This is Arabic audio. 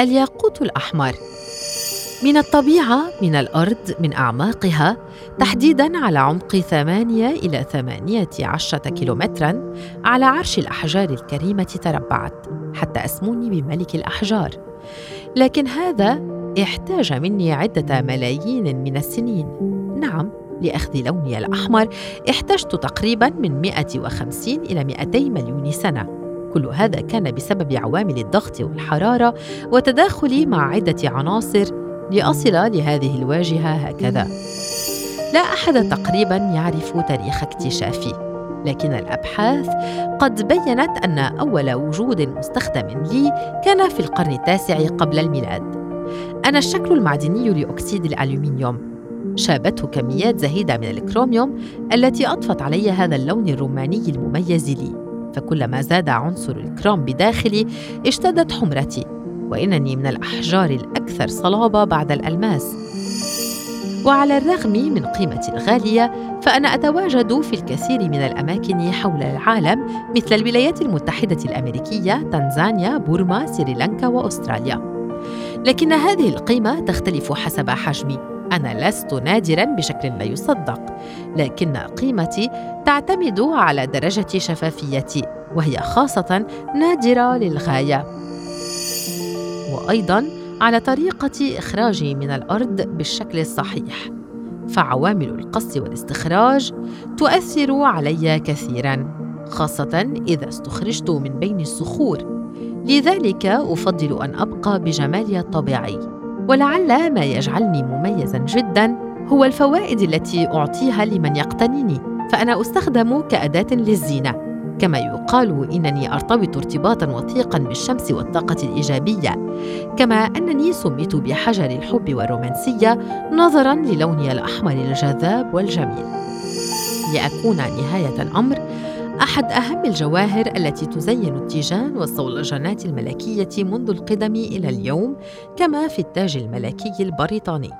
الياقوت الأحمر. من الطبيعة من الأرض من أعماقها تحديداً على عمق ثمانية إلى ثمانية عشرة كيلومتراً على عرش الأحجار الكريمة تربعت. حتى أسموني بملك الأحجار. لكن هذا احتاج مني عدة ملايين من السنين. نعم لأخذ لوني الأحمر احتجت تقريباً من 150 إلى 200 مليون سنة. كل هذا كان بسبب عوامل الضغط والحرارة وتداخلي مع عدة عناصر لأصل لهذه الواجهة هكذا. لا أحد تقريبا يعرف تاريخ اكتشافي لكن الأبحاث قد بينت أن أول وجود مستخدم لي كان في القرن التاسع قبل الميلاد. أنا الشكل المعدني لأكسيد الألومنيوم. شابته كميات زهيدة من الكروميوم التي أضفت علي هذا اللون الرماني المميز لي. فكلما زاد عنصر الكروم بداخلي اشتدت حمرتي وإنني من الأحجار الأكثر صلابة بعد الألماس. وعلى الرغم من قيمتي الغالية فأنا أتواجد في الكثير من الأماكن حول العالم مثل الولايات المتحدة الأمريكية تنزانيا بورما سريلانكا وأستراليا. لكن هذه القيمة تختلف حسب حجمي. أنا لست نادرا بشكل لا يصدق لكن قيمتي تعتمد على درجة شفافيتي وهي خاصة نادرة للغاية. وأيضا على طريقة إخراجي من الأرض بالشكل الصحيح. فعوامل القص والاستخراج تؤثر علي كثيرا خاصة إذا استخرجت من بين الصخور. لذلك أفضل أن أبقى بجمالي الطبيعي. ولعل ما يجعلني مميزا جدا هو الفوائد التي أعطيها لمن يقتنيني فأنا أستخدم كأداة للزينة. كما يقال إنني أرتبط ارتباطا وثيقا بالشمس والطاقة الإيجابية. كما أنني سميت بحجر الحب والرومانسية نظرا للوني الأحمر الجذاب والجميل. لأكون نهاية الأمر أحد أهم الجواهر التي تزين التيجان والصولجانات الملكية منذ القدم إلى اليوم كما في التاج الملكي البريطاني.